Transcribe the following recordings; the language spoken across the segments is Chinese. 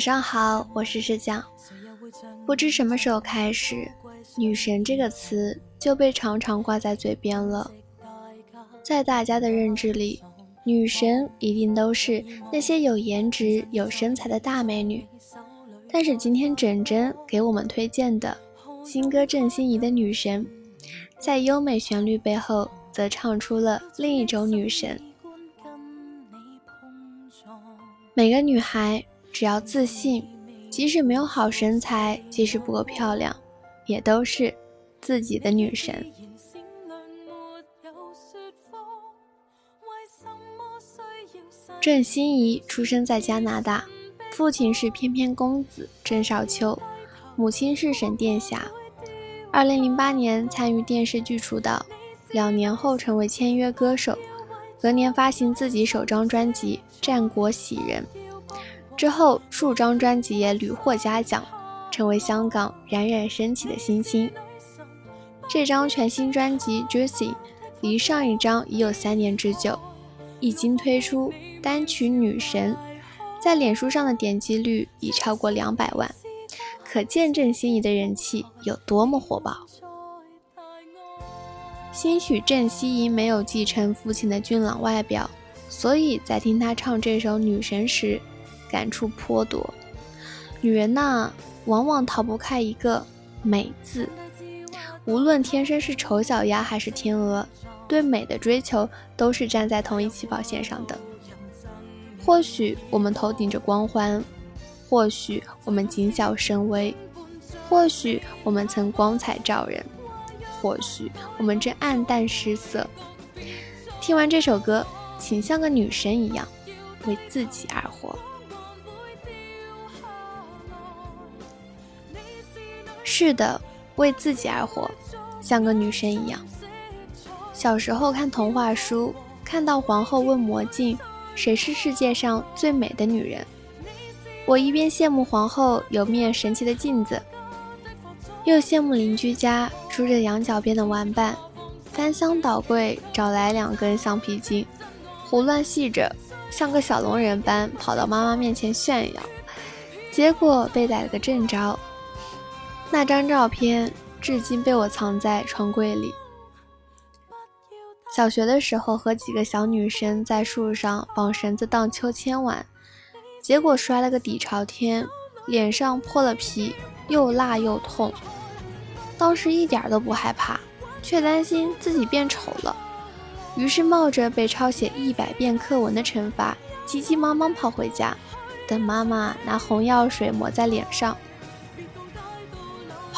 晚上好，我是石匠。不知什么时候开始，“女神”这个词就被常常挂在嘴边了。在大家的认知里，女神一定都是那些有颜值、有身材的大美女。但是今天整整给我们推荐的新歌郑欣宜的《女神》，在优美旋律背后，则唱出了另一种女神。每个女孩只要自信，即使没有好身材，即使不够漂亮，也都是自己的女神。郑欣宜出生在加拿大，父亲是翩翩公子郑少秋，母亲是沈殿霞。二零零八年参与电视剧出道，两年后成为签约歌手。隔年发行自己首张专辑《战国喜人》，之后数张专辑也屡获嘉奖，成为香港冉冉升起的新星。这张全新专辑《Juicy》离上一张已有三年之久，一经推出，单曲《女神》在脸书上的点击率已超过两百万，可见郑欣宜的人气有多么火爆。兴许郑希怡没有继承父亲的俊朗外表，所以在听她唱这首《女神》时，感触颇多。女人呐，往往逃不开一个“美”字。无论天生是丑小鸭还是天鹅，对美的追求都是站在同一起跑线上的。或许我们头顶着光环，或许我们谨小慎微，或许我们曾光彩照人。或许我们正黯淡失色。听完这首歌，请像个女神一样，为自己而活。是的，为自己而活，像个女神一样。小时候看童话书，看到皇后问魔镜：“谁是世界上最美的女人？”我一边羡慕皇后有面神奇的镜子。又羡慕邻居家梳着羊角辫的玩伴，翻箱倒柜找来两根橡皮筋，胡乱系着，像个小龙人般跑到妈妈面前炫耀，结果被逮了个正着。那张照片至今被我藏在床柜里。小学的时候和几个小女生在树上绑绳子荡秋千玩，结果摔了个底朝天，脸上破了皮。又辣又痛，当时一点都不害怕，却担心自己变丑了，于是冒着被抄写一百遍课文的惩罚，急急忙忙跑回家，等妈妈拿红药水抹在脸上。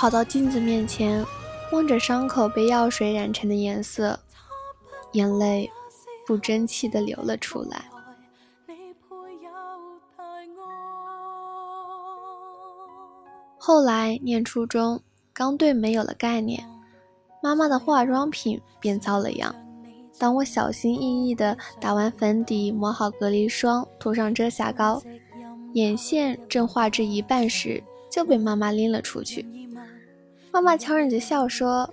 跑到镜子面前，望着伤口被药水染成的颜色，眼泪不争气地流了出来。后来念初中，刚对美有了概念，妈妈的化妆品便遭了殃。当我小心翼翼地打完粉底，抹好隔离霜，涂上遮瑕膏，眼线正画至一半时，就被妈妈拎了出去。妈妈强忍着笑说：“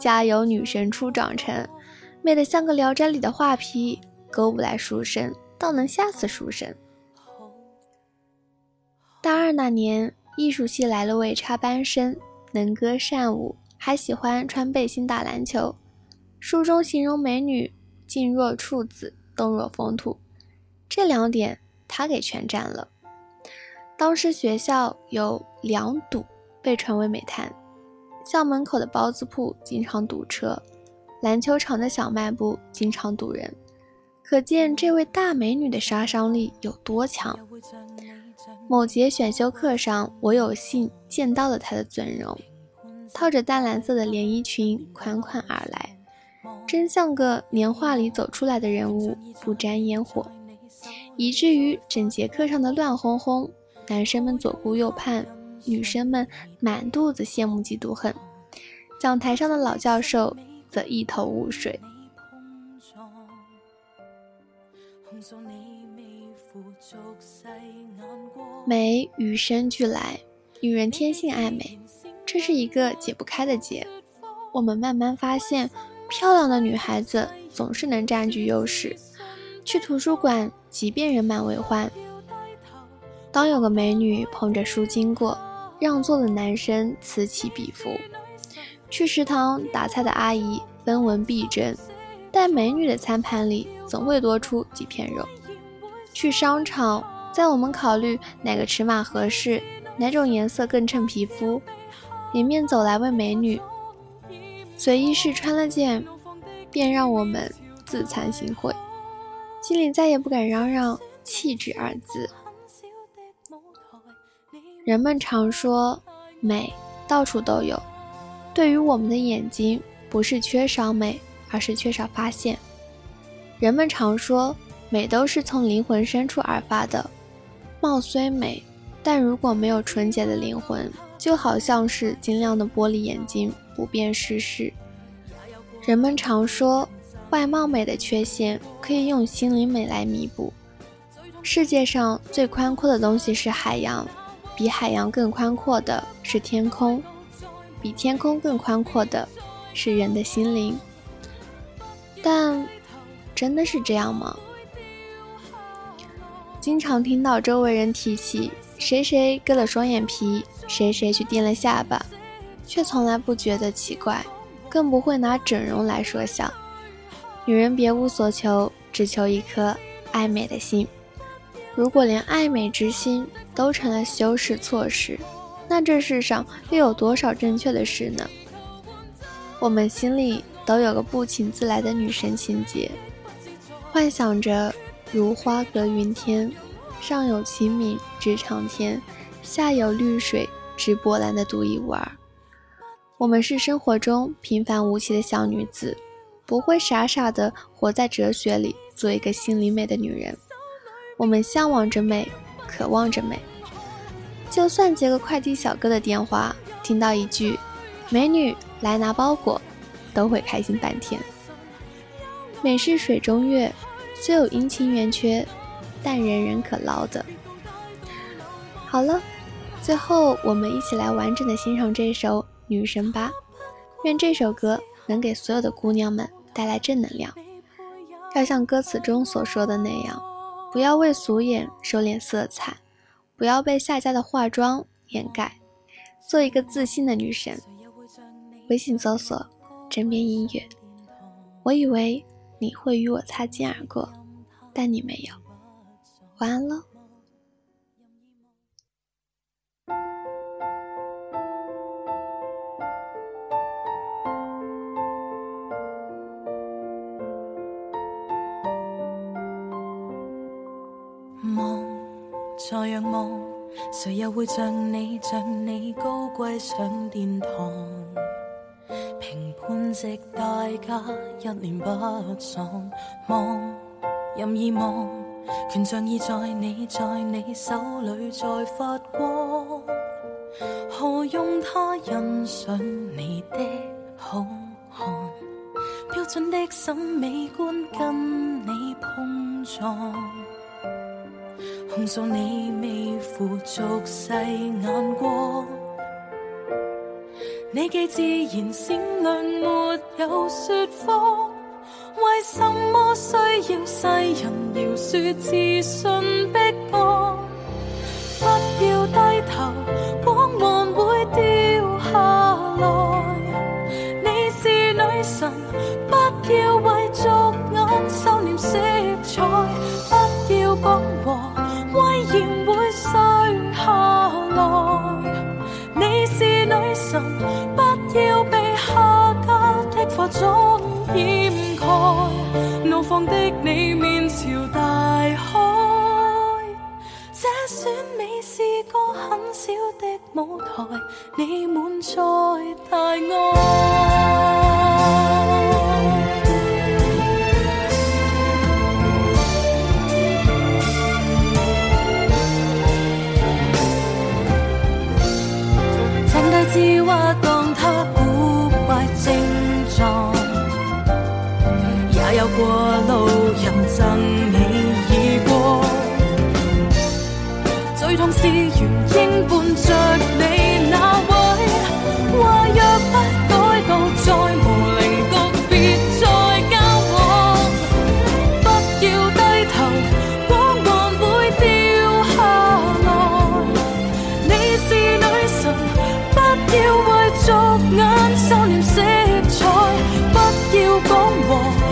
家有女神初长成，美得像个聊斋里的画皮，勾不来书生，倒能吓死书生。”大二那年。艺术系来了位插班生，能歌善舞，还喜欢穿背心打篮球。书中形容美女静若处子，动若风土，这两点他给全占了。当时学校有两堵被传为美谈，校门口的包子铺经常堵车，篮球场的小卖部经常堵人，可见这位大美女的杀伤力有多强。某节选修课上，我有幸见到了她的尊容，套着淡蓝色的连衣裙款款而来，真像个年画里走出来的人物，不沾烟火，以至于整节课上的乱哄哄，男生们左顾右盼，女生们满肚子羡慕嫉妒恨，讲台上的老教授则一头雾水。美与生俱来，女人天性爱美，这是一个解不开的结。我们慢慢发现，漂亮的女孩子总是能占据优势。去图书馆，即便人满为患，当有个美女捧着书经过，让座的男生此起彼伏。去食堂打菜的阿姨分文必争，但美女的餐盘里总会多出几片肉。去商场，在我们考虑哪个尺码合适，哪种颜色更衬皮肤，迎面走来位美女，随意试穿了件，便让我们自惭形秽。心里再也不敢嚷嚷“气质”二字。人们常说，美到处都有。对于我们的眼睛，不是缺少美，而是缺少发现。人们常说，美都是从灵魂深处而发的。貌虽美，但如果没有纯洁的灵魂，就好像是晶亮的玻璃眼睛，不辨世事。人们常说。外貌美的缺陷可以用心灵美来弥补。世界上最宽阔的东西是海洋，比海洋更宽阔的是天空，比天空更宽阔的是人的心灵。但真的是这样吗？经常听到周围人提起谁谁割了双眼皮，谁谁去垫了下巴，却从来不觉得奇怪，更不会拿整容来说笑。女人别无所求，只求一颗爱美的心。如果连爱美之心都成了修饰措施，那这世上又有多少正确的事呢？我们心里都有个不请自来的女神情节，幻想着如花隔云天，上有晴明直长天，下有绿水直波澜的独一无二。我们是生活中平凡无奇的小女子。不会傻傻的活在哲学里，做一个心灵美的女人。我们向往着美，渴望着美。就算接个快递小哥的电话，听到一句“美女来拿包裹”，都会开心半天。美是水中月，虽有阴晴圆缺，但人人可捞的。好了，最后我们一起来完整的欣赏这首《女神》吧。愿这首歌能给所有的姑娘们。带来正能量，要像歌词中所说的那样，不要为俗眼收敛色彩，不要被下家的化妆掩盖，做一个自信的女神。微信搜索“枕边音乐”，我以为你会与我擦肩而过，但你没有。晚安喽。在仰望，谁又会像你像你高贵上殿堂？评判值大家一脸不爽，望任意望，权杖已在你在你手里在发光，何用他欣赏你的好看？标准的审美观跟你碰撞。控诉你未付俗世眼光，你既自然闪亮，没有说谎，为什么需要世人饶恕自信逼降？化妆掩盖。怒放的你面朝大海，这选美是个很小的舞台，你满载大爱。自然应伴着你那位。话若不改到再无离告别再交往，不要低头，光芒会掉下来。你是女神，不要为俗眼收敛色彩，不要讲和。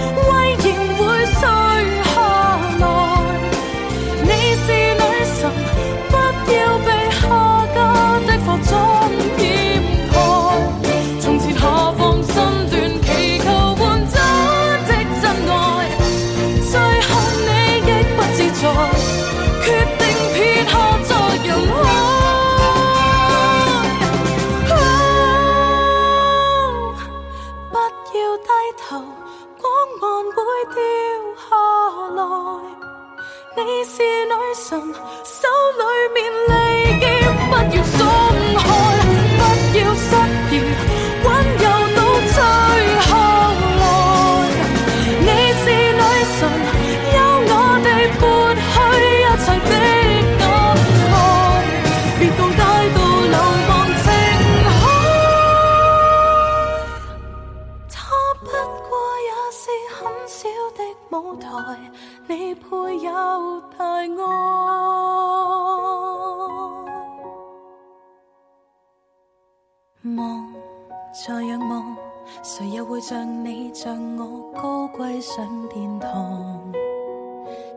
望，再仰望，谁又会像你像我高贵上殿堂？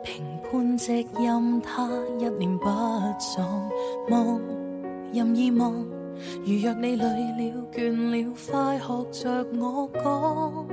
评判直任他一念不爽，望任意望，如若你累了倦了，快学着我讲，